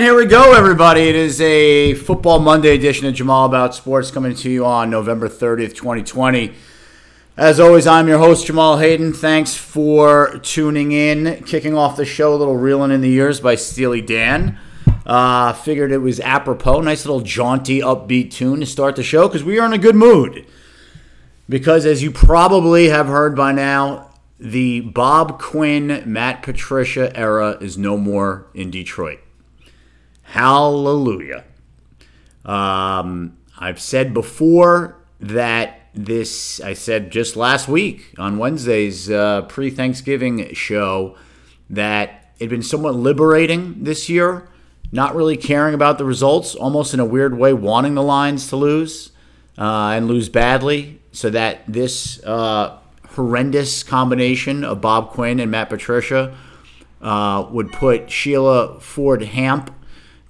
And here we go, everybody. It is a Football Monday edition of Jamal About Sports coming to you on November 30th, 2020. As always, I'm your host, Jamal Hayden. Thanks for tuning in. Kicking off the show, a little Reeling in the Years by Steely Dan. Uh, figured it was apropos. Nice little jaunty, upbeat tune to start the show because we are in a good mood. Because as you probably have heard by now, the Bob Quinn, Matt Patricia era is no more in Detroit. Hallelujah. Um, I've said before that this, I said just last week on Wednesday's uh, pre Thanksgiving show, that it'd been somewhat liberating this year, not really caring about the results, almost in a weird way, wanting the Lions to lose uh, and lose badly, so that this uh, horrendous combination of Bob Quinn and Matt Patricia uh, would put Sheila Ford Hamp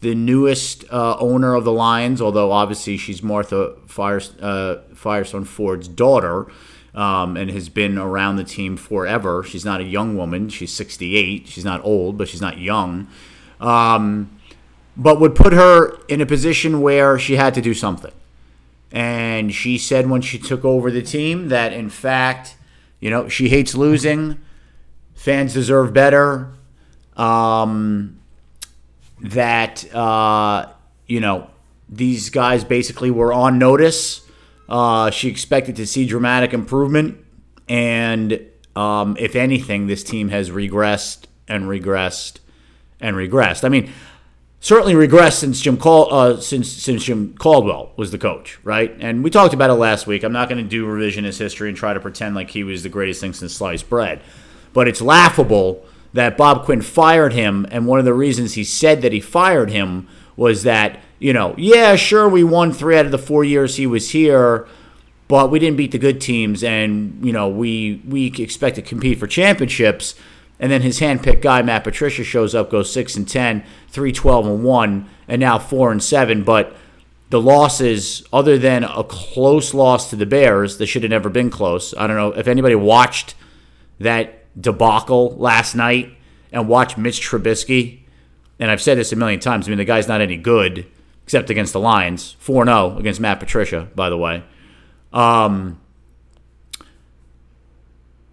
the newest uh, owner of the Lions, although obviously she's Martha uh, Firestone Ford's daughter um, and has been around the team forever. She's not a young woman. She's 68. She's not old, but she's not young. Um, but would put her in a position where she had to do something. And she said when she took over the team that, in fact, you know, she hates losing. Fans deserve better. Um, that uh, you know these guys basically were on notice. Uh, she expected to see dramatic improvement, and um, if anything, this team has regressed and regressed and regressed. I mean, certainly regressed since Jim Cal- uh, since since Jim Caldwell was the coach, right? And we talked about it last week. I'm not going to do revisionist history and try to pretend like he was the greatest thing since sliced bread, but it's laughable that Bob Quinn fired him, and one of the reasons he said that he fired him was that, you know, yeah, sure, we won three out of the four years he was here, but we didn't beat the good teams, and, you know, we, we expect to compete for championships. And then his handpicked guy, Matt Patricia, shows up, goes 6 and 10, 3 12 and 1, and now 4 and 7. But the losses, other than a close loss to the Bears, that should have never been close. I don't know if anybody watched that debacle last night and watch Mitch Trubisky, and I've said this a million times. I mean, the guy's not any good except against the Lions. 4 0 against Matt Patricia, by the way. Um,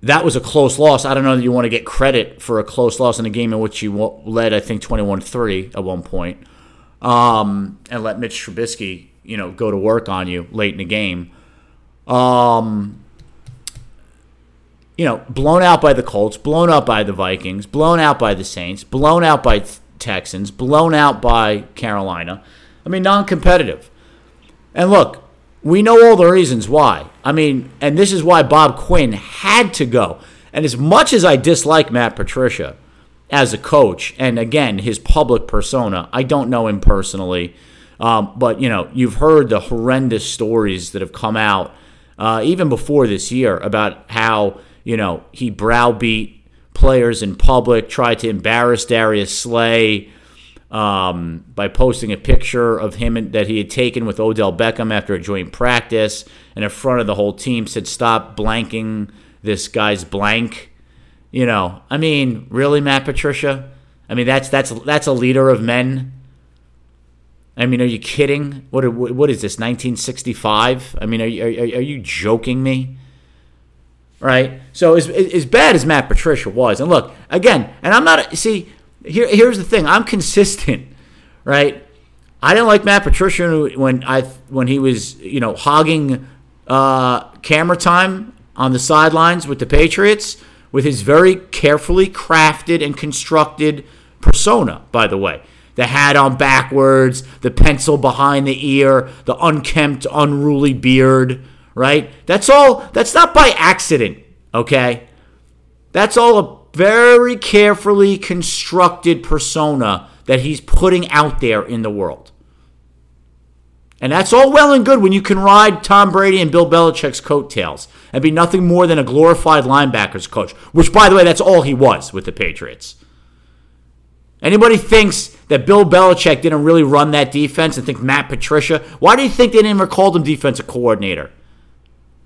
that was a close loss. I don't know that you want to get credit for a close loss in a game in which you led, I think, 21 3 at one point, um, and let Mitch Trubisky, you know, go to work on you late in the game. Um, you know, blown out by the Colts, blown out by the Vikings, blown out by the Saints, blown out by Texans, blown out by Carolina. I mean, non competitive. And look, we know all the reasons why. I mean, and this is why Bob Quinn had to go. And as much as I dislike Matt Patricia as a coach, and again, his public persona, I don't know him personally. Um, but, you know, you've heard the horrendous stories that have come out uh, even before this year about how you know, he browbeat players in public, tried to embarrass Darius Slay um, by posting a picture of him that he had taken with Odell Beckham after a joint practice, and in front of the whole team said, "Stop blanking this guy's blank." You know, I mean, really, Matt Patricia? I mean, that's that's that's a leader of men. I mean, are you kidding? What what is this? 1965? I mean, are you, are, are you joking me? Right? So as, as bad as Matt Patricia was, and look again, and I'm not see here. Here's the thing: I'm consistent, right? I didn't like Matt Patricia when I when he was you know hogging uh, camera time on the sidelines with the Patriots with his very carefully crafted and constructed persona. By the way, the hat on backwards, the pencil behind the ear, the unkempt, unruly beard right? That's all, that's not by accident, okay? That's all a very carefully constructed persona that he's putting out there in the world. And that's all well and good when you can ride Tom Brady and Bill Belichick's coattails and be nothing more than a glorified linebackers coach, which, by the way, that's all he was with the Patriots. Anybody thinks that Bill Belichick didn't really run that defense and think Matt Patricia? Why do you think they never called him defensive coordinator?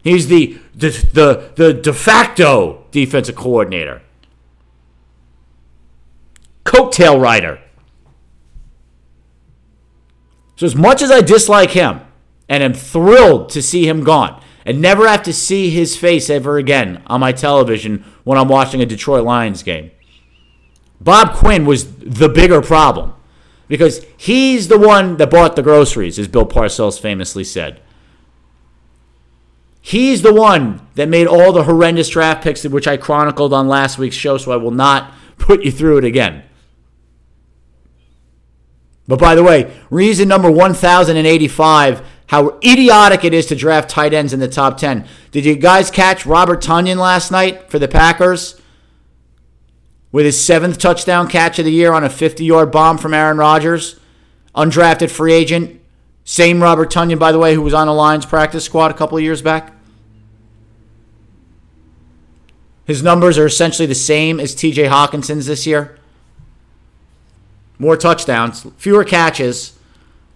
He's the, the, the, the de facto defensive coordinator. Coattail rider. So, as much as I dislike him and am thrilled to see him gone and never have to see his face ever again on my television when I'm watching a Detroit Lions game, Bob Quinn was the bigger problem because he's the one that bought the groceries, as Bill Parcells famously said. He's the one that made all the horrendous draft picks, which I chronicled on last week's show, so I will not put you through it again. But by the way, reason number 1085 how idiotic it is to draft tight ends in the top 10. Did you guys catch Robert Tonyan last night for the Packers? With his seventh touchdown catch of the year on a 50 yard bomb from Aaron Rodgers. Undrafted free agent. Same Robert Tonyan, by the way, who was on the Lions practice squad a couple of years back. His numbers are essentially the same as TJ Hockenson's this year more touchdowns, fewer catches,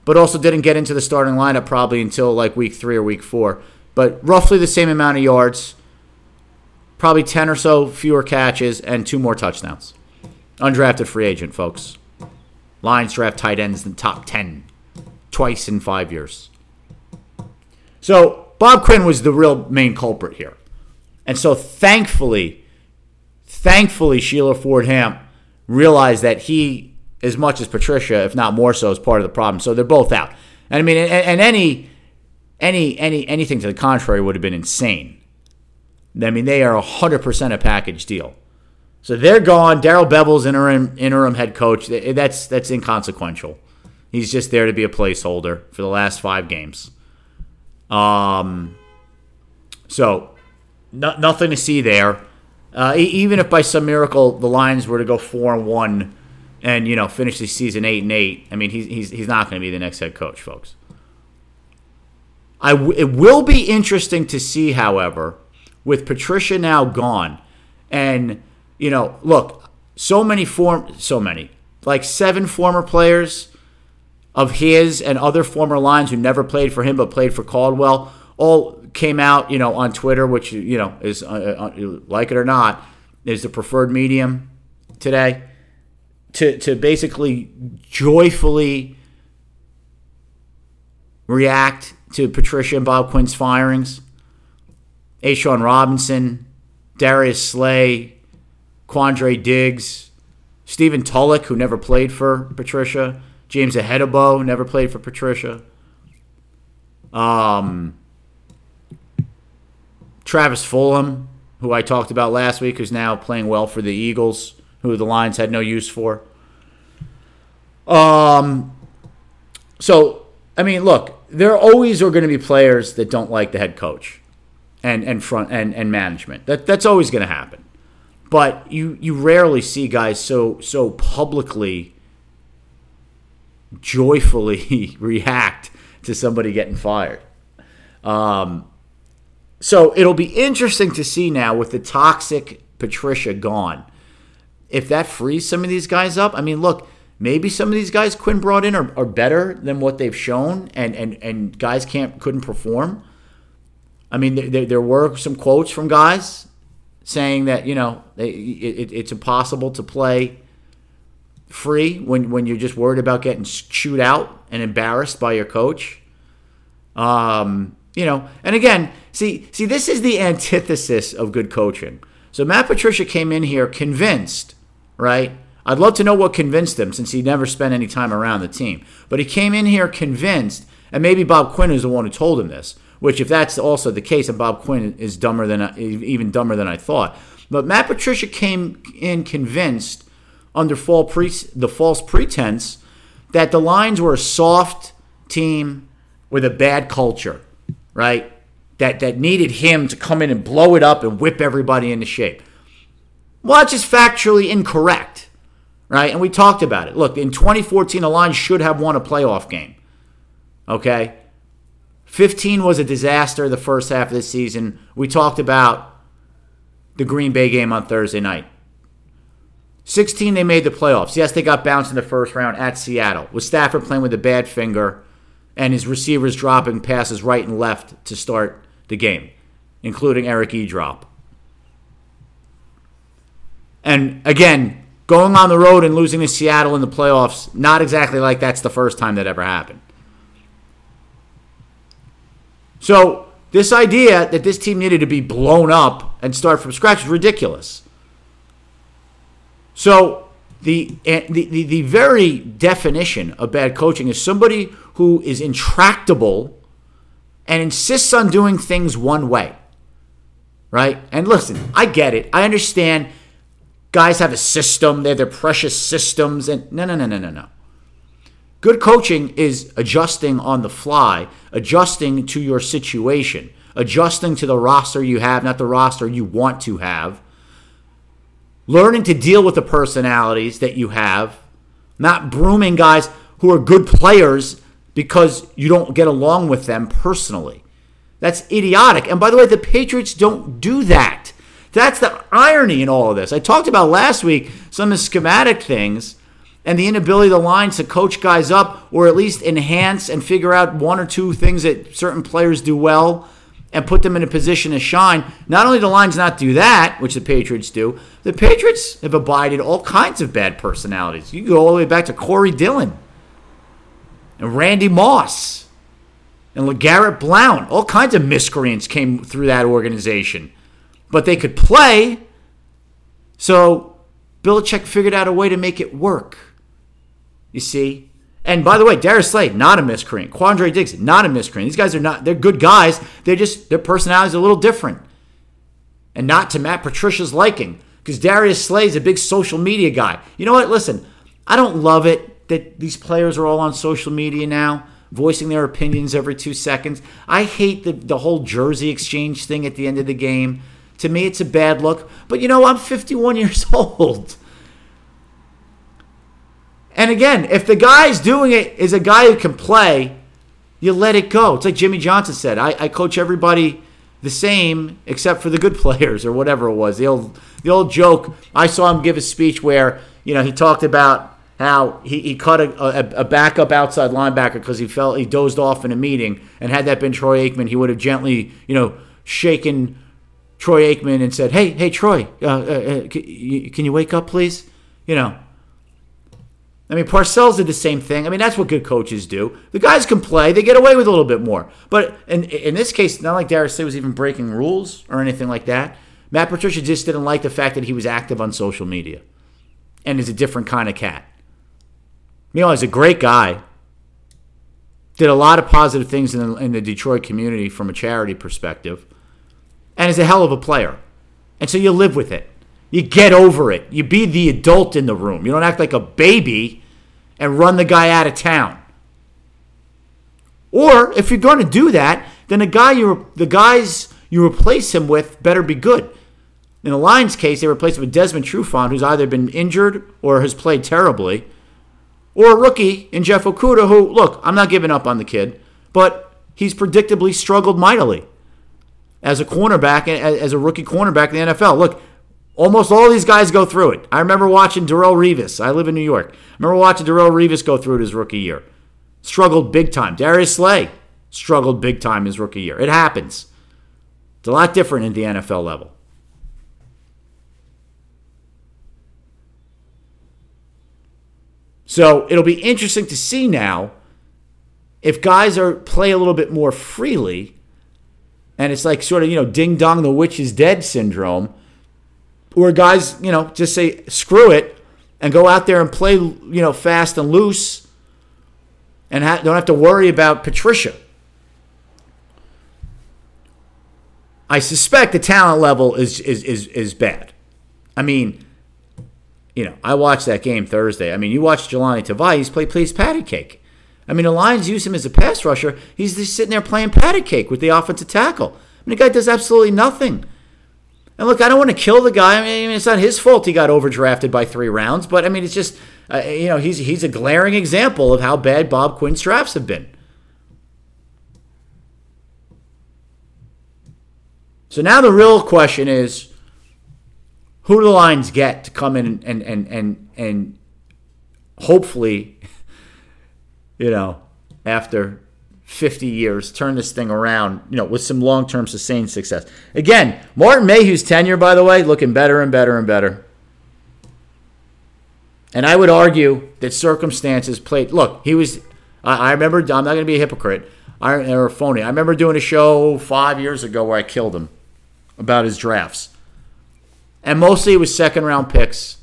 but also didn't get into the starting lineup probably until like week three or week four. But roughly the same amount of yards, probably 10 or so fewer catches, and two more touchdowns. Undrafted free agent, folks. Lions draft tight ends in the top 10 twice in five years. So Bob Quinn was the real main culprit here. And so thankfully, thankfully, Sheila Ford Hamp realized that he as much as Patricia, if not more so, is part of the problem. So they're both out. And I mean, and, and any any any anything to the contrary would have been insane. I mean, they are hundred percent a package deal. So they're gone. Darrell Bevell's interim interim head coach. That's that's inconsequential. He's just there to be a placeholder for the last five games. Um. So, no, nothing to see there. Uh, even if by some miracle the Lions were to go four and one and you know finish the season eight and eight, I mean he's he's he's not going to be the next head coach, folks. I w- it will be interesting to see, however, with Patricia now gone, and you know, look, so many form, so many, like seven former players of his and other former Lions who never played for him but played for Caldwell, all came out, you know, on Twitter, which you know is uh, uh, like it or not, is the preferred medium today to, to basically joyfully react to Patricia and Bob Quinn's firings. A'Shawn Robinson, Darius Slay, Quandre Diggs, Stephen Tulloch, who never played for Patricia, James Ihedigbo, never played for Patricia. Um, Travis Fulgham, who I talked about last week, who's now playing well for the Eagles who the Lions had no use for. Um, so I mean, look, there always are going to be players that don't like the head coach and and front and, and management. That that's always going to happen. But you you rarely see guys so so publicly joyfully react to somebody getting fired. Um, so it'll be interesting to see now with the toxic Patricia gone if that frees some of these guys up, I mean, look, maybe some of these guys Quinn brought in are, are better than what they've shown, and, and, and guys can't couldn't perform. I mean, there, there were some quotes from guys saying that you know they, it, it's impossible to play free when when you're just worried about getting chewed out and embarrassed by your coach. Um, you know, and again, see see this is the antithesis of good coaching. So Matt Patricia came in here convinced, right? I'd love to know what convinced him since he never spent any time around the team. But he came in here convinced, and maybe Bob Quinn is the one who told him this. Which, if that's also the case, and Bob Quinn is dumber than even dumber than I thought. But Matt Patricia came in convinced under pre- the false pretense that the Lions were a soft team with a bad culture, right? that, that needed him to come in and blow it up and whip everybody into shape. Well, that's just factually incorrect. right? And we talked about it. Look, in 2014, the Lions should have won a playoff game. Okay? 15 was a disaster the first half of the season. We talked about the Green Bay game on Thursday night. 16, they made the playoffs. Yes, they got bounced in the first round at Seattle, with Stafford playing with a bad finger and his receivers dropping passes right and left to start the game, including Eric E. Drop. And again, going on the road and losing to Seattle in the playoffs, not exactly like that's the first time that ever happened. So, this idea that this team needed to be blown up and start from scratch is ridiculous. So, the, eh, the, the, the very definition of bad coaching is somebody who is intractable and insists on doing things one way. Right? And listen, I get it. I understand guys have a system, they have their precious systems, and no, no, no, no, no, no. Good coaching is adjusting on the fly, adjusting to your situation, adjusting to the roster you have, not the roster you want to have, learning to deal with the personalities that you have, not brooming guys who are good players because you don't get along with them personally. That's idiotic. And by the way, the Patriots don't do that. That's the irony in all of this. I talked about last week some of the schematic things and the inability of the Lions to coach guys up or at least enhance and figure out one or two things that certain players do well and put them in a position to shine. Not only the Lions not do that, which the Patriots do, the Patriots have abided all kinds of bad personalities. You go all the way back to Corey Dillon and Randy Moss and LeGarrette Blount. All kinds of miscreants came through that organization but they could play. So Belichick figured out a way to make it work. You see? And by the way, Darius Slay, not a miscreant. Quandre Diggs, not a miscreant. These guys are not, they're good guys. They're just, their personalities are a little different. And not to Matt Patricia's liking. Because Darius Slay is a big social media guy. You know what? Listen, I don't love it that these players are all on social media now, voicing their opinions every two seconds. I hate the, the whole jersey exchange thing at the end of the game. To me, it's a bad look. But you know, I'm 51 years old. And again, if the guy's doing it is a guy who can play, you let it go. It's like Jimmy Johnson said I, I coach everybody the same except for the good players or whatever it was. The old, the old joke. I saw him give a speech where, you know, he talked about how he, he cut a, a, a backup outside linebacker because he felt he dozed off in a meeting. And had that been Troy Aikman, he would have gently, you know, shaken Troy Aikman and said, "Hey, hey, Troy, uh, uh, uh can, you, can you wake up, please?" You know. I mean, Parcells did the same thing. I mean, that's what good coaches do. The guys can play; they get away with a little bit more. But in in this case, not like Darius Slay was even breaking rules or anything like that. Matt Patricia just didn't like the fact that he was active on social media, and is a different kind of cat. Meanwhile, he's a great guy. Did a lot of positive things in the, in the Detroit community from a charity perspective and is a hell of a player. And so you live with it. You get over it. You be the adult in the room. You don't act like a baby and run the guy out of town. Or if you're going to do that, then the guy you the guys you replace him with better be good. In the Lions case, they replaced him with Desmond Trufant, who's either been injured or has played terribly, or a rookie in Jeff Okudah, who look, I'm not giving up on the kid, but he's predictably struggled mightily as a cornerback, as a rookie cornerback in the NFL. Look, almost all these guys go through it. I remember watching Darrelle Revis. I live in New York. I remember watching Darrelle Revis go through it his rookie year. Struggled big time. Darius Slay struggled big time his rookie year. It happens. It's a lot different at the NFL level. So it'll be interesting to see now if guys are play a little bit more freely and it's like sort of you know ding dong the witch is dead syndrome where guys you know just say screw it and go out there and play you know fast and loose and ha- don't have to worry about patricia i suspect the talent level is is is, is bad i mean you know, I watched that game Thursday. I mean, you watch Jahlani Tavai, he's play plays patty cake. I mean, the Lions use him as a pass rusher. He's just sitting there playing patty cake with the offensive tackle. I mean, the guy does absolutely nothing. And look, I don't want to kill the guy. I mean, it's not his fault he got overdrafted by three rounds, but I mean, it's just, uh, you know, he's he's a glaring example of how bad Bob Quinn's drafts have been. So now the real question is, who do the Lions get to come in and and and and hopefully, you know, after 50 years, turn this thing around, you know, with some long term sustained success. Again, Martin Mayhew's tenure, by the way, looking better and better and better. And I would argue that circumstances played. Look, he was. I, I remember. I'm not going to be a hypocrite. I, or phony. I remember doing a show five years ago where I killed him about his drafts, and mostly it was second round picks.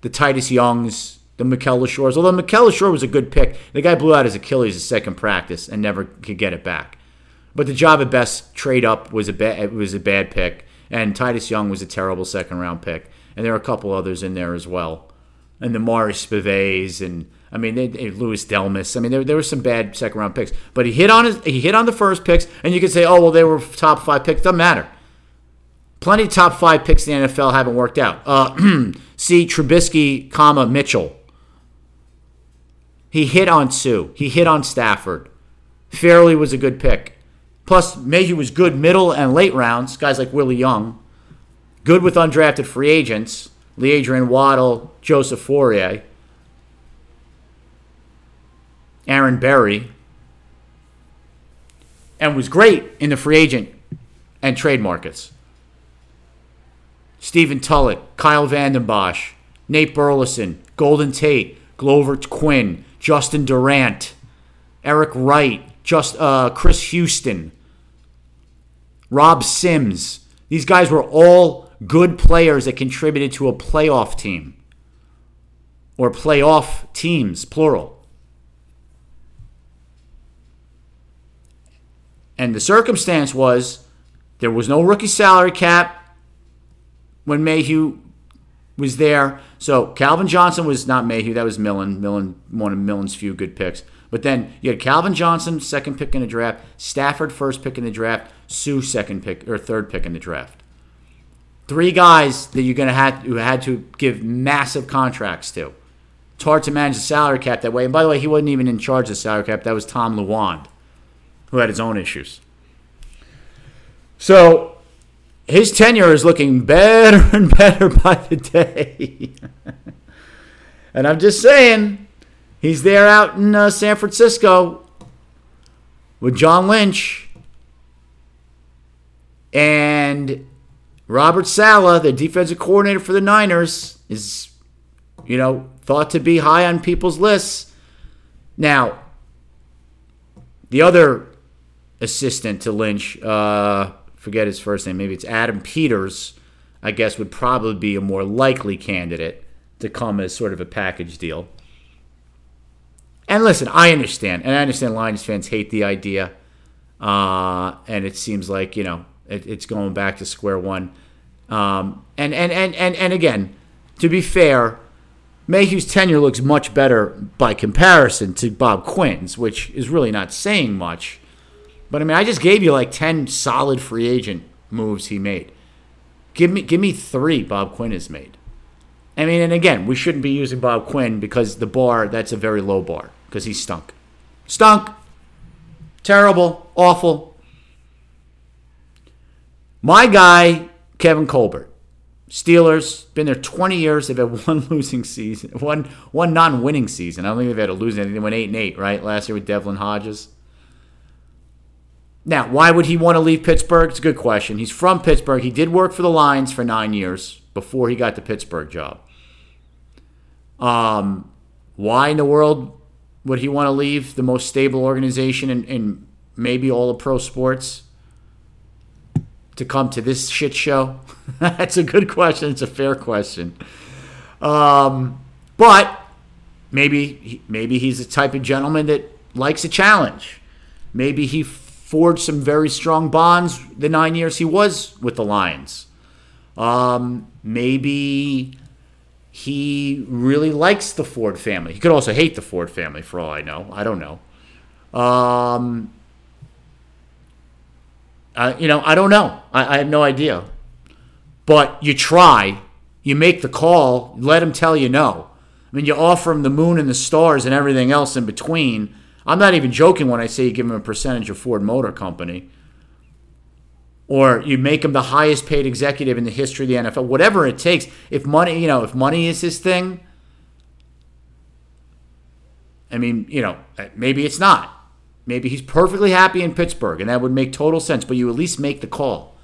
The Titus Youngs, the Mikel Leshoures. Although Mikel Leshoure was a good pick, the guy blew out his Achilles his second practice and never could get it back. But the Jahvid Best trade up was a bad was a bad pick, and Titus Young was a terrible second round pick, and there are a couple others in there as well, and the Morris Spivays and I mean they, they, Louis Delmas. I mean there, there were some bad second round picks, but he hit on his he hit on the first picks, and you could say oh well they were top five picks. Doesn't matter. Plenty of top five picks in the NFL haven't worked out. Uh, see Trubisky, comma Mitchell. He hit on Suh. He hit on Stafford. Fairley was a good pick. Plus, Mayhew was good middle and late rounds. Guys like Willie Young. Good with undrafted free agents. LeAdrian Waddle, Joseph Fauria. Aaron Berry. And was great in the free agent and trade markets. Stephen Tulloch, Kyle Vanden Bosch, Nate Burleson, Golden Tate, Glover Quin, Justin Durant, Eric Wright, just uh, Chris Houston, Rob Sims. These guys were all good players that contributed to a playoff team or playoff teams, plural. And the circumstance was there was no rookie salary cap when Mayhew was there. So Calvin Johnson was not Mayhew. That was Millen. Millen, one of Millen's few good picks. But then you had Calvin Johnson, second pick in the draft. Stafford, first pick in the draft. Suh, second pick or third pick in the draft. Three guys that you're going to have who had to give massive contracts to. It's hard to manage the salary cap that way. And by the way, he wasn't even in charge of the salary cap. That was Tom Lewand, who had his own issues. So his tenure is looking better and better by the day. and I'm just saying, he's there out in uh, San Francisco with John Lynch and Robert Saleh, the defensive coordinator for the Niners, is, you know, thought to be high on people's lists. Now, the other assistant to Lynch, uh, forget his first name, maybe it's Adam Peters, I guess would probably be a more likely candidate to come as sort of a package deal. And listen, I understand, and I understand Lions fans hate the idea, uh, and it seems like you know it, it's going back to square one. Um, and, and and and and again, to be fair, Mayhew's tenure looks much better by comparison to Bob Quinn's, which is really not saying much. But I mean, I just gave you like ten solid free agent moves he made. Give me give me three Bob Quinn has made. I mean, and again, we shouldn't be using Bob Quinn because the bar that's a very low bar because he stunk, stunk, terrible, awful. My guy, Kevin Colbert, Steelers, been there 20 years. They've had one losing season, one one non-winning season. I don't think they've had a losing. They went eight and eight, right? Last year with Devlin Hodges. Now, why would he want to leave Pittsburgh? It's a good question. He's from Pittsburgh. He did work for the Lions for nine years before he got the Pittsburgh job. Um, why in the world would he want to leave the most stable organization in, in maybe all of pro sports to come to this shit show? That's a good question. It's a fair question. Um, but maybe maybe he's the type of gentleman that likes a challenge. Maybe he forged some very strong bonds the nine years he was with the Lions. Um, maybe he really likes the Ford family. He could also hate the Ford family, for all I know. I don't know. Um, you know, I don't know. I, I have no idea. but you try, you make the call, let him tell you no. I mean, you offer him the moon and the stars and everything else in between. I'm not even joking when I say you give him a percentage of Ford Motor Company. Or you make him the highest paid executive in the history of the NFL, whatever it takes. If money, you know, if money is his thing, I mean, you know, uh, maybe it's not. Maybe he's perfectly happy in Pittsburgh, and that would make total sense, but you at least make the call.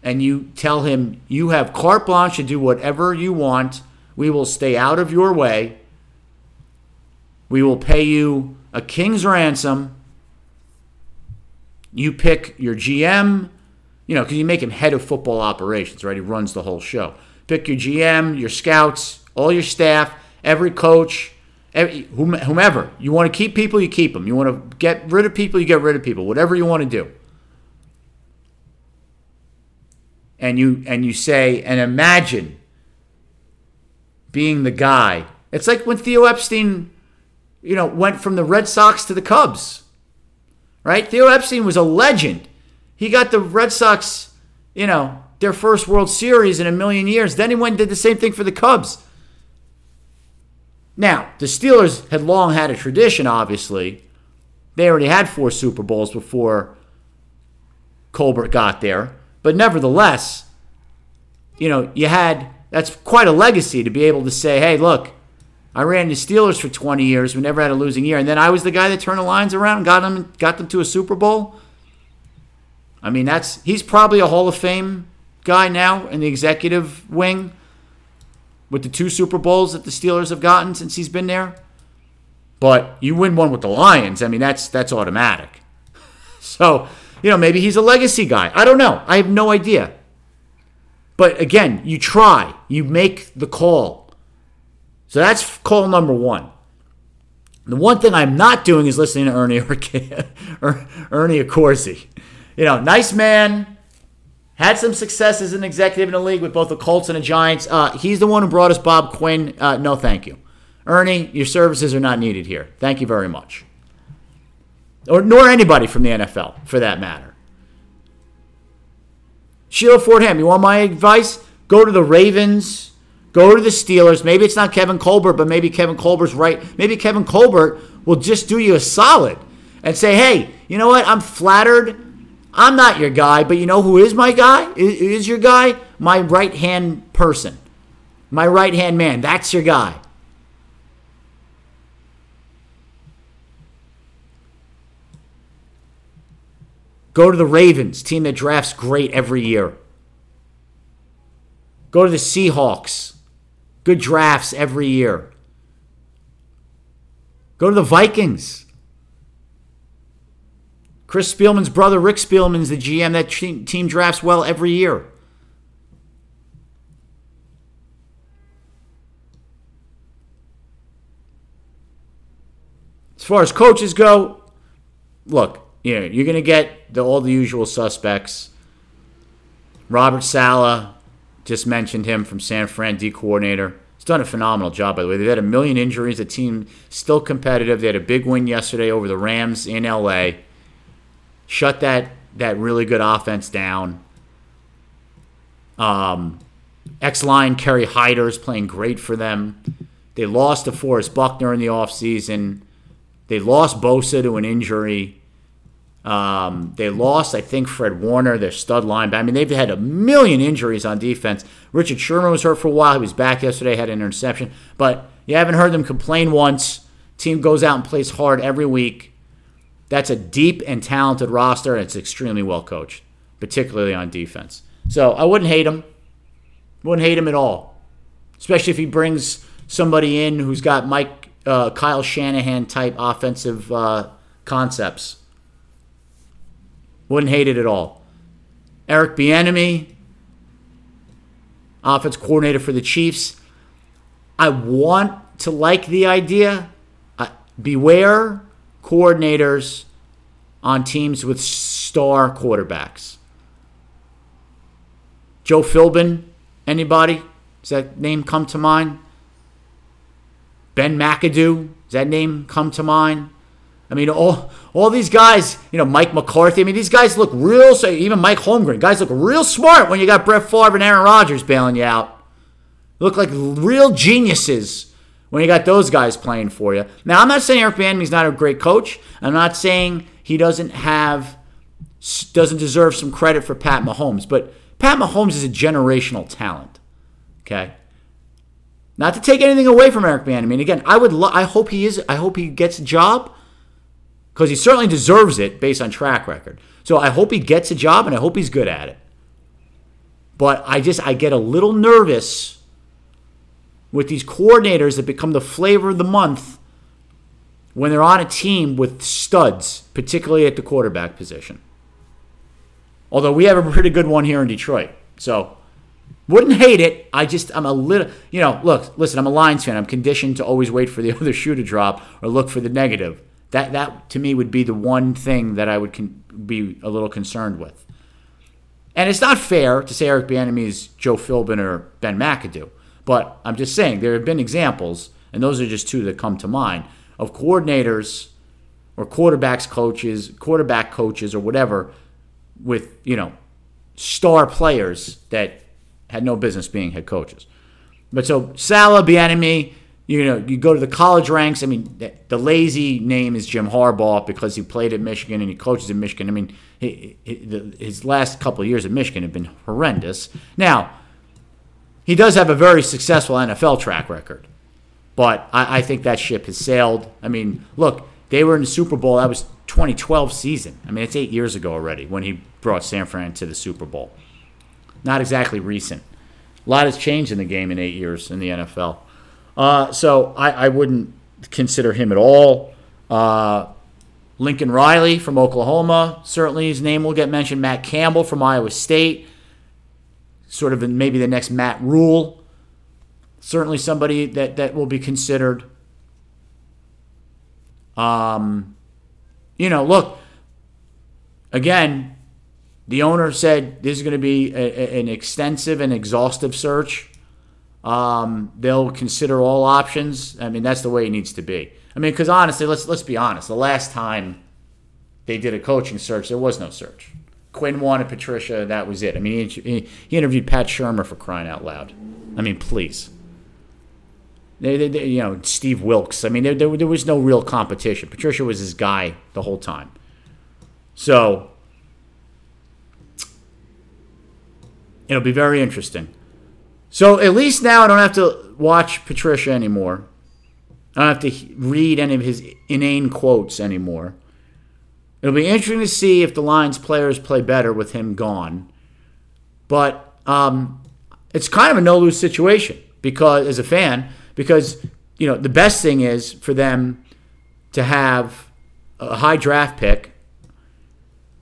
And you tell him you have carte blanche to do whatever you want. We will stay out of your way. We will pay you a king's ransom. You pick your GM, you know, because you make him head of football operations, right? He runs the whole show. Pick your GM, your scouts, all your staff, every coach, every, whomever. You want to keep people, you keep them. You want to get rid of people, you get rid of people. Whatever you want to do. And you and you say and imagine being the guy. It's like when Theo Epstein you know, went from the Red Sox to the Cubs. Right? Theo Epstein was a legend. He got the Red Sox, you know, their first World Series in a million years. Then he went and did the same thing for the Cubs. Now, the Steelers had long had a tradition, obviously. They already had four Super Bowls before Colbert got there. But nevertheless, you know, you had that's quite a legacy to be able to say, hey, look, I ran the Steelers for 20 years. We never had a losing year. And then I was the guy that turned the Lions around and got them, got them to a Super Bowl. I mean, that's he's probably a Hall of Fame guy now in the executive wing with the two Super Bowls that the Steelers have gotten since he's been there. But you win one with the Lions. I mean, that's that's automatic. So, you know, maybe he's a legacy guy. I don't know. I have no idea. But again, you try. You make the call. So that's call number one. The one thing I'm not doing is listening to Ernie or Ernie Accorsi. You know, nice man, had some success as an executive in the league with both the Colts and the Giants. Uh, he's the one who brought us Bob Quinn. Uh, no, thank you. Ernie, your services are not needed here. Thank you very much. Or nor anybody from the NFL, for that matter. Sheila Ford Hamp, you want my advice? Go to the Ravens Go to the Steelers. Maybe it's not Kevin Colbert, but maybe Kevin Colbert's right. Maybe Kevin Colbert will just do you a solid and say, hey, you know what? I'm flattered. I'm not your guy, but you know who is my guy? Is your guy? My right hand person. My right hand man. That's your guy. Go to the Ravens, team that drafts great every year. Go to the Seahawks. Good drafts every year. Go to the Vikings. Chris Spielman's brother, Rick Spielman's the GM. That team drafts well every year. As far as coaches go, look, you know, you're going to get the, all the usual suspects. Robert Saleh, just mentioned him from San Fran, D coordinator. He's done a phenomenal job, by the way. They've had a million injuries. The team still competitive. They had a big win yesterday over the Rams in LA. Shut that that really good offense down. Um, X line Kerry Hyder is playing great for them. They lost DeForest Buckner in the offseason. They lost Bosa to an injury. Um, they lost, I think, Fred Warner, their stud linebacker. I mean, they've had a million injuries on defense. Richard Sherman was hurt for a while. He was back yesterday, had an interception. But you haven't heard them complain once. Team goes out and plays hard every week. That's a deep and talented roster, and it's extremely well coached, particularly on defense. So I wouldn't hate him. Wouldn't hate him at all, especially if he brings somebody in who's got Mike uh, Kyle Shanahan type offensive uh, concepts. Wouldn't hate it at all. Eric Bieniemy, offense coordinator for the Chiefs. I want to like the idea. Uh, beware coordinators on teams with star quarterbacks. Joe Philbin, anybody? Does that name come to mind? Ben McAdoo, does that name come to mind? I mean, all all these guys, you know, Mike McCarthy. I mean, these guys look real. So even Mike Holmgren, guys look real smart when you got Brett Favre and Aaron Rodgers bailing you out. Look like real geniuses when you got those guys playing for you. Now, I'm not saying Eric Bieniemy's not a great coach. I'm not saying he doesn't have doesn't deserve some credit for Pat Mahomes, but Pat Mahomes is a generational talent. Okay. Not to take anything away from Eric Bieniemy. And again, I would lo- I hope he is I hope he gets a job because he certainly deserves it based on track record. So I hope he gets a job and I hope he's good at it. But I just I get a little nervous with these coordinators that become the flavor of the month when they're on a team with studs, particularly at the quarterback position. Although we have a pretty good one here in Detroit. So wouldn't hate it. I just I'm a little you know, look, listen, I'm a Lions fan. I'm conditioned to always wait for the other shoe to drop or look for the negative. That that to me would be the one thing that I would con- be a little concerned with. And it's not fair to say Eric Bieniemy is Joe Philbin or Ben McAdoo, but I'm just saying there have been examples, and those are just two that come to mind of coordinators or quarterbacks coaches, quarterback coaches or whatever with, you know, star players that had no business being head coaches. But so Saleh, Bieniemy, you know, you go to the college ranks. I mean, the, the, lazy name is Jim Harbaugh because he played at Michigan and he coaches at Michigan. I mean, he, he, the, his last couple of years at Michigan have been horrendous. Now, he does have a very successful NFL track record, but I, I think that ship has sailed. I mean, look, they were in the Super Bowl. That was 2012 season. I mean, it's eight years ago already when he brought San Fran to the Super Bowl. Not exactly recent. A lot has changed in the game in eight years in the NFL. Uh, so I, I, wouldn't consider him at all. Uh, Lincoln Riley from Oklahoma, certainly his name will get mentioned. Matt Campbell from Iowa State, sort of maybe the next Matt Rhule, certainly somebody that, that will be considered. Um, you know, look, again, the owner said this is going to be a, a, an extensive and exhaustive search. Um, they'll consider all options. I mean, that's the way it needs to be. I mean, because honestly, let's let's be honest. The last time they did a coaching search, there was no search. Quinn wanted Patricia, that was it. I mean, he, he interviewed Pat Shurmur for crying out loud. I mean, please. They, they, they, you know, Steve Wilks. I mean, there, there, there was no real competition. Patricia was his guy the whole time. So, it'll be very interesting. So at least now I don't have to watch Patricia anymore. I don't have to read any of his inane quotes anymore. It'll be interesting to see if the Lions players play better with him gone. But um, it's kind of a no lose situation because, as a fan, because you know the best thing is for them to have a high draft pick.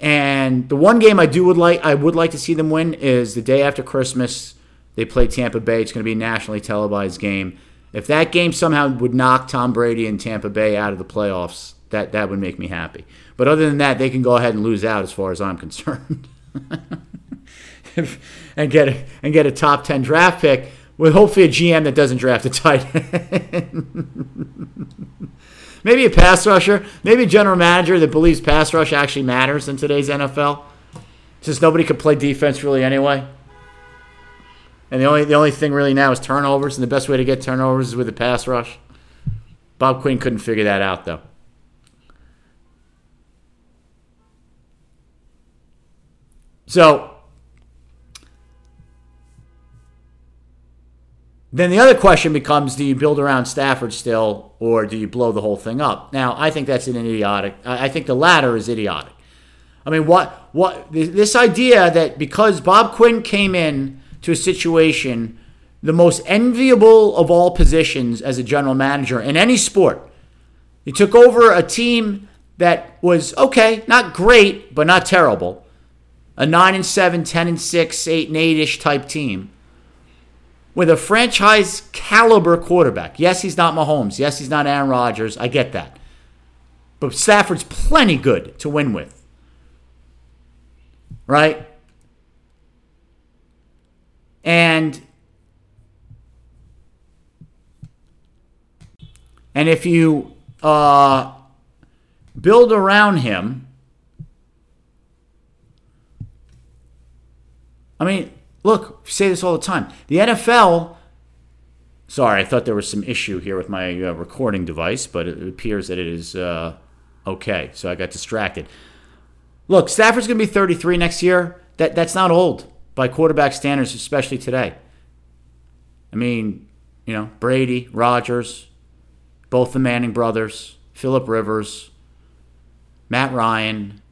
And the one game I do would like I would like to see them win is the day after Christmas they play Tampa Bay. It's going to be a nationally televised game. If that game somehow would knock Tom Brady and Tampa Bay out of the playoffs, that, that would make me happy. But other than that, they can go ahead and lose out as far as I'm concerned. and get a, and get a top 10 draft pick with hopefully a GM that doesn't draft a tight end. maybe a pass rusher, maybe a general manager that believes pass rush actually matters in today's NFL, since nobody could play defense really anyway. And the only the only thing really now is turnovers, and the best way to get turnovers is with a pass rush. Bob Quinn couldn't figure that out though. So then the other question becomes do you build around Stafford still or do you blow the whole thing up? Now, I think that's an idiotic. I think the latter is idiotic. I mean, what what this idea that because Bob Quinn came in to a situation, the most enviable of all positions as a general manager in any sport. He took over a team that was okay, not great, but not terrible. A 9 and 7, 10 and 6, 8 and 8ish type team with a franchise caliber quarterback. Yes, he's not Mahomes. Yes, he's not Aaron Rodgers. I get that. But Stafford's plenty good to win with. Right? And and if you uh, build around him. I mean, look, we say this all the time. The NFL. Sorry, I thought there was some issue here with my uh, recording device, but it appears that it is uh, okay. So I got distracted. Look, Stafford's going to be 33 next year. That that's not old by quarterback standards, especially today. I mean, you know, Brady, Rodgers, both the Manning brothers, Philip Rivers, Matt Ryan.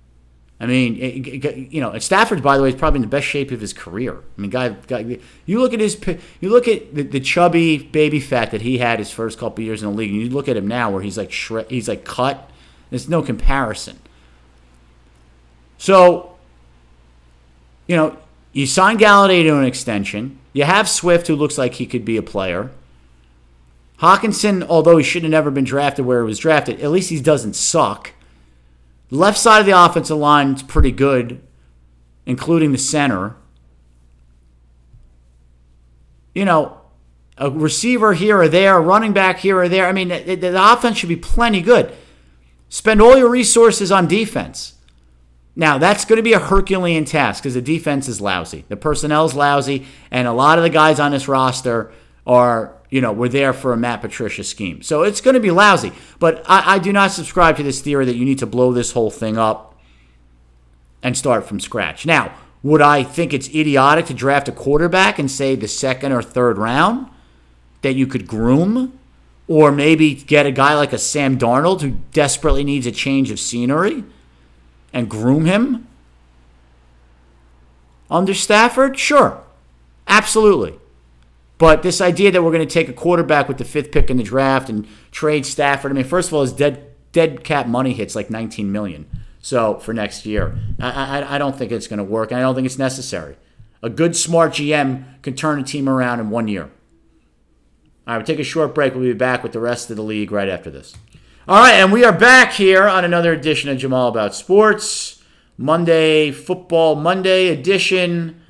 I mean, it, it, you know, Stafford, by the way, is probably in the best shape of his career. I mean, guy, guy you look at his, you look at the, the, chubby baby fat that he had his first couple years in the league, and you look at him now, where he's like shred, he's like cut. There's no comparison. So, you know, you sign Golladay to an extension. You have Swift, who looks like he could be a player. Hockenson, although he should have never been drafted where he was drafted, at least he doesn't suck. Left side of the offensive line is pretty good, including the center. You know, a receiver here or there, a running back here or there. I mean, the, the offense should be plenty good. Spend all your resources on defense. Now, that's going to be a Herculean task because the defense is lousy. The personnel is lousy, and a lot of the guys on this roster are, you know, were there for a Matt Patricia scheme. So it's going to be lousy. But I, I do not subscribe to this theory that you need to blow this whole thing up and start from scratch. Now, would I think it's idiotic to draft a quarterback and say the second or third round that you could groom? Or maybe get a guy like a Sam Darnold who desperately needs a change of scenery? And groom him under Stafford? Sure. Absolutely. But this idea that we're going to take a quarterback with the fifth pick in the draft and trade Stafford, I mean, first of all, his dead dead cap money hits like 19 million. So for next year, I, I, I don't think it's going to work, I don't think it's necessary. A good, smart GM can turn a team around in one year. All right, we'll take a short break. We'll be back with the rest of the league right after this. All right, and we are back here on another edition of Jamal About Sports, Monday Football Monday edition.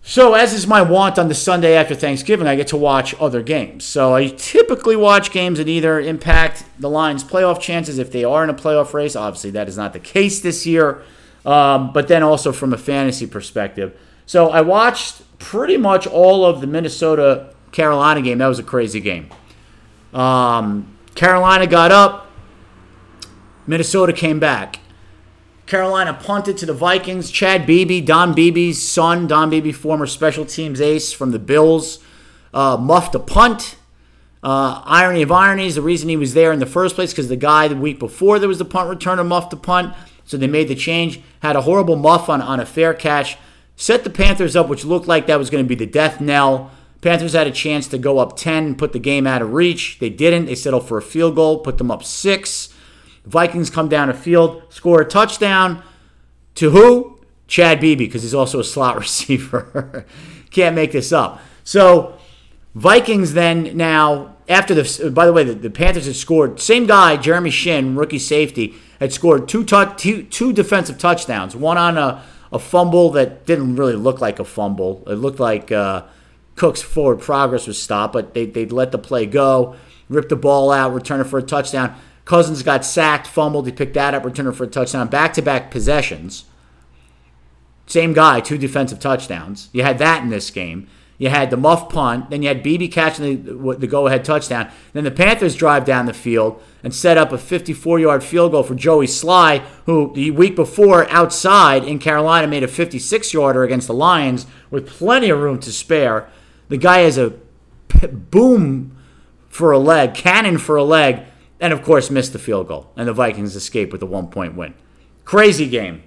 So, as is my wont on the Sunday after Thanksgiving, I get to watch other games. So, I typically watch games that either impact the Lions' playoff chances if they are in a playoff race. Obviously, that is not the case this year, um, but then also from a fantasy perspective. So, I watched pretty much all of the Minnesota Carolina game. That was a crazy game. Um, Carolina got up. Minnesota came back. Carolina punted to the Vikings. Chad Beebe, Don Beebe's son, Don Beebe, former special teams ace from the Bills, uh, muffed a punt. Uh, irony of ironies, the reason he was there in the first place because the guy the week before there was the punt returner muffed a punt, so they made the change. Had a horrible muff on, on a fair catch. Set the Panthers up, which looked like that was going to be the death knell. Panthers had a chance to go up 10 and put the game out of reach. They didn't. They settled for a field goal, put them up six. Vikings come down a field, score a touchdown. To who? Chad Beebe, because he's also a slot receiver. Can't make this up. So, Vikings then now, after the, by the way, the, the Panthers had scored, same guy, Jeremy Chinn, rookie safety, had scored two touch two defensive touchdowns. One on a, a fumble that didn't really look like a fumble. It looked like. Uh, Cook's forward progress was stopped, but they, they let the play go, ripped the ball out, returned it for a touchdown. Cousins got sacked, fumbled. He picked that up, returned it for a touchdown. Back to back possessions. Same guy, two defensive touchdowns. You had that in this game. You had the muff punt. Then you had Beebe catching the, the go ahead touchdown. Then the Panthers drive down the field and set up a 54 yard field goal for Joey Slye, who the week before outside in Carolina made a 56 yarder against the Lions with plenty of room to spare. The guy has a boom for a leg, cannon for a leg, and of course missed the field goal. And the Vikings escape with a one point win. Crazy game.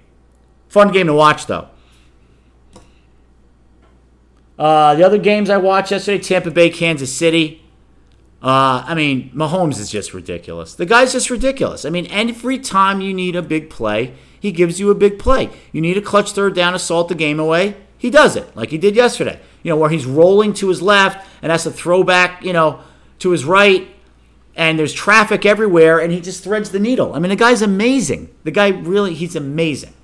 Fun game to watch, though. Uh, the other games I watched yesterday Tampa Bay, Kansas City. Uh, I mean, Mahomes is just ridiculous. The guy's just ridiculous. I mean, every time you need a big play, he gives you a big play. You need a clutch third down to salt the game away. He does it, like he did yesterday you know, where he's rolling to his left and has to throw back, you know, to his right, and there's traffic everywhere, and he just threads the needle. I mean, the guy's amazing. The guy really, he's amazing.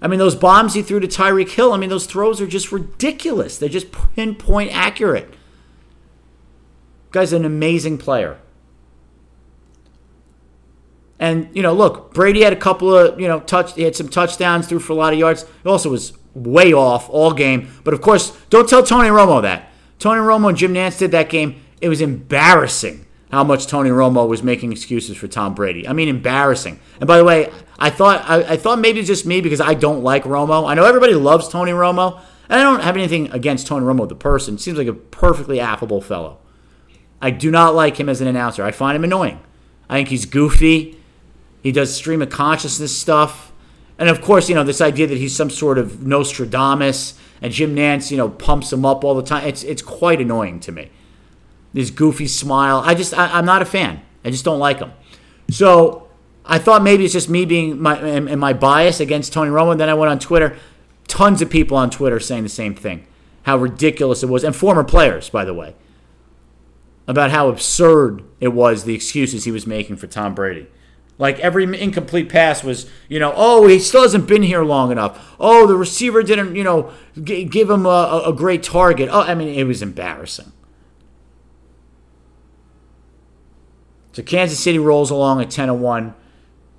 I mean, those bombs he threw to Tyreek Hill, I mean, those throws are just ridiculous. They're just pinpoint accurate. Guy's an amazing player. And you know, look, Brady had a couple of you know touch. He had some touchdowns, threw for a lot of yards. He also was way off all game. But of course, don't tell Tony Romo that. Tony Romo and Jim Nantz did that game. It was embarrassing how much Tony Romo was making excuses for Tom Brady. I mean, embarrassing. And by the way, I thought I, I thought maybe just me because I don't like Romo. I know everybody loves Tony Romo, and I don't have anything against Tony Romo the person. Seems like a perfectly affable fellow. I do not like him as an announcer. I find him annoying. I think he's goofy. He does stream of consciousness stuff. And of course, you know, this idea that he's some sort of Nostradamus and Jim Nantz, you know, pumps him up all the time. It's it's quite annoying to me. This goofy smile. I just I, am not a fan. I just don't like him. So I thought maybe it's just me being my and, and my bias against Tony Romo. Then I went on Twitter. Tons of people on Twitter saying the same thing. How ridiculous it was, and former players, by the way, about how absurd it was the excuses he was making for Tom Brady. Like every incomplete pass was, you know, oh, he still hasn't been here long enough. Oh, the receiver didn't, you know, g- give him a, a great target. Oh, I mean, it was embarrassing. So Kansas City rolls along at 10 1.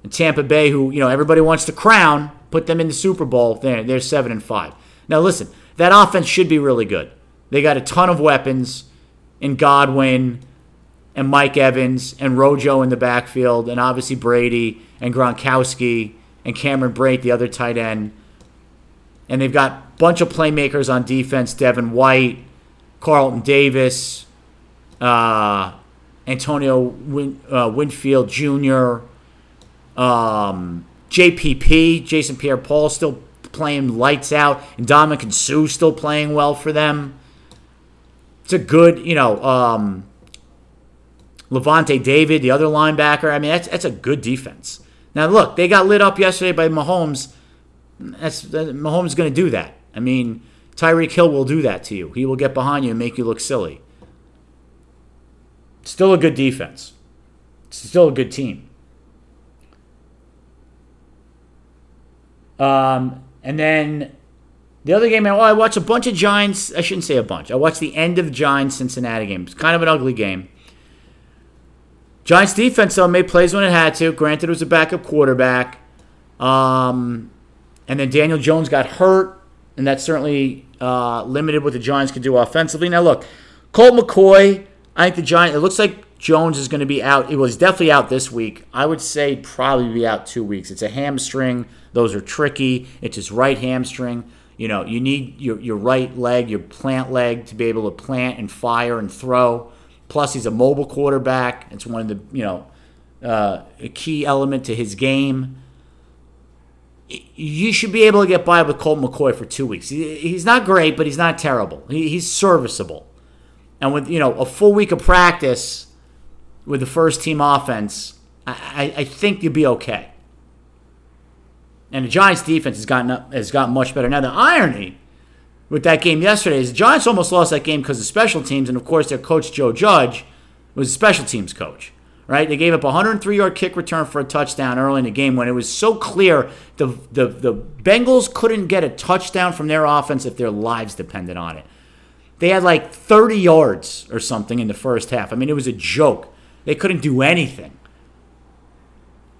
And Tampa Bay, who, you know, everybody wants to crown, put them in the Super Bowl. They're, they're 7 and 5. Now, listen, that offense should be really good. They got a ton of weapons in Godwin and Mike Evans and Rojo in the backfield, and obviously Brady and Gronkowski and Cameron Brate, the other tight end. And they've got a bunch of playmakers on defense Devin White, Carlton Davis, uh, Antonio Win, uh, Winfield Jr., um, JPP, Jason Pierre Paul, still playing lights out, and Ndamukong Suh still playing well for them. It's a good, you know, um, Lavonte David, the other linebacker. I mean, that's, that's a good defense. Now, look, they got lit up yesterday by Mahomes. That's Mahomes is going to do that. I mean, Tyreek Hill will do that to you. He will get behind you and make you look silly. Still a good defense. Still a good team. Um, and then the other game, well, I watched a bunch of Giants. I shouldn't say a bunch. I watched the end of Giants Cincinnati game. It's kind of an ugly game. Giants defense, though, made plays when it had to. Granted, it was a backup quarterback. Um, and then Daniel Jones got hurt, and that certainly uh, limited what the Giants could do offensively. Now, look, Colt McCoy, I think the Giants, it looks like Jones is going to be out. It was definitely out this week. I would say probably be out two weeks. It's a hamstring. Those are tricky. It's his right hamstring. You know, you need your, your right leg, your plant leg to be able to plant and fire and throw. Plus, he's a mobile quarterback. It's one of the you know uh, a key element to his game. You should be able to get by with Colt McCoy for two weeks. He's not great, but he's not terrible. He's serviceable, and with you know a full week of practice with the first team offense, I, I think you'll be okay. And the Giants' defense has gotten up, has gotten much better. Now the irony with that game yesterday is the Giants almost lost that game because of special teams, and of course their coach Joe Judge was a special teams coach. Right? They gave up a 103 yard kick return for a touchdown early in the game when it was so clear the, the, the Bengals couldn't get a touchdown from their offense if their lives depended on it. They had like 30 yards or something in the first half. I mean, it was a joke. They couldn't do anything.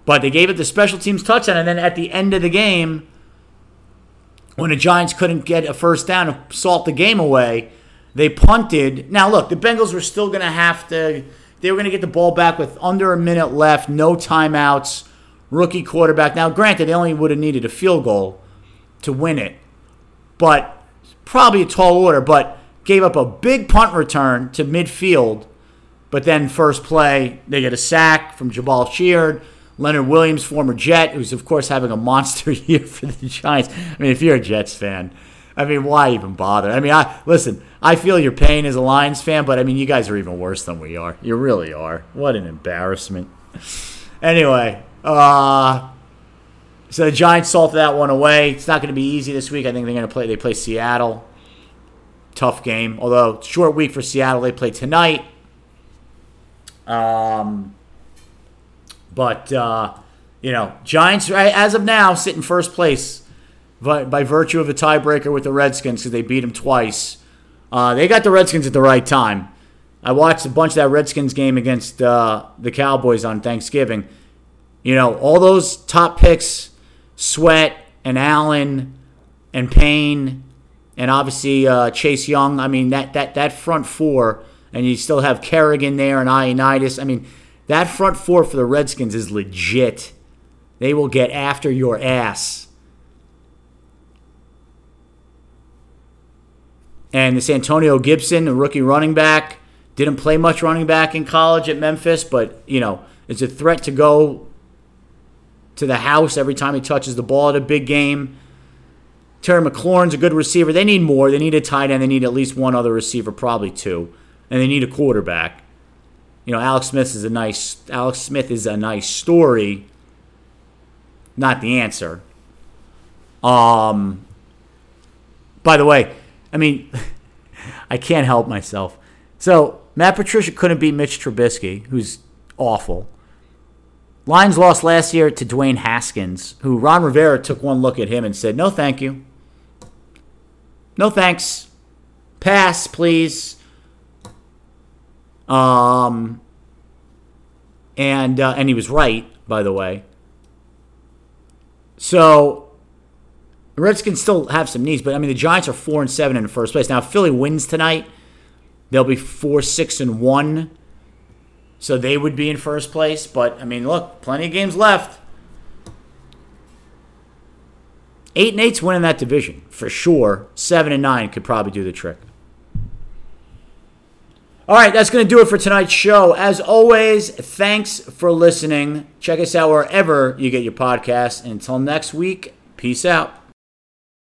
But they gave it the special teams touchdown, and then at the end of the game, when the Giants couldn't get a first down to salt the game away, they punted. Now, look, the Bengals were still going to have to, they were going to get the ball back with under a minute left, no timeouts, rookie quarterback. Now, granted, they only would have needed a field goal to win it, but probably a tall order, but gave up a big punt return to midfield. But then, first play, they get a sack from Jabaal Sheard Leonard Williams, former Jet, who's of course having a monster year for the Giants. I mean, if you're a Jets fan, I mean, why even bother? I mean, I listen. I feel your pain as a Lions fan, but I mean, you guys are even worse than we are. You really are. What an embarrassment. Anyway, uh, so the Giants salted that one away. It's not going to be easy this week. I think they're going to play. They play Seattle. Tough game, although short week for Seattle. They play tonight. Um, but uh, you know, Giants as of now sit in first place by, by virtue of a tiebreaker with the Redskins because they beat them twice. Uh, they got the Redskins at the right time. I watched a bunch of that Redskins game against uh, the Cowboys on Thanksgiving. You know, all those top picks, Sweat and Allen and Payne, and obviously uh, Chase Young. I mean, that, that, that front four, and you still have Kerrigan there and Ioannidis. I mean, that front four for the Redskins is legit. They will get after your ass. And this Antonio Gibson, a rookie running back, didn't play much running back in college at Memphis, but, you know, it's a threat to go to the house every time he touches the ball at a big game. Terry McLaurin's a good receiver. They need more. They need a tight end. They need at least one other receiver, probably two. And they need a quarterback. You know, Alex Smith is a nice Alex Smith is a nice story, not the answer. Um by the way, I mean I can't help myself. So Matt Patricia couldn't beat Mitch Trubisky, who's awful. Lions lost last year to Dwayne Haskins, who Ron Rivera took one look at him and said, No, thank you. No thanks. Pass, please. Um, and uh, and he was right, by the way. So the Redskins still have some needs, but I mean the Giants are four and seven in the first place. Now if Philly wins tonight, they'll be four, six, and one. So they would be in first place. But I mean, look, plenty of games left. Eight and eight's winning that division for sure. Seven and nine could probably do the trick. All right, that's going to do it for tonight's show. As always, thanks for listening. Check us out wherever you get your podcasts. Until next week, peace out.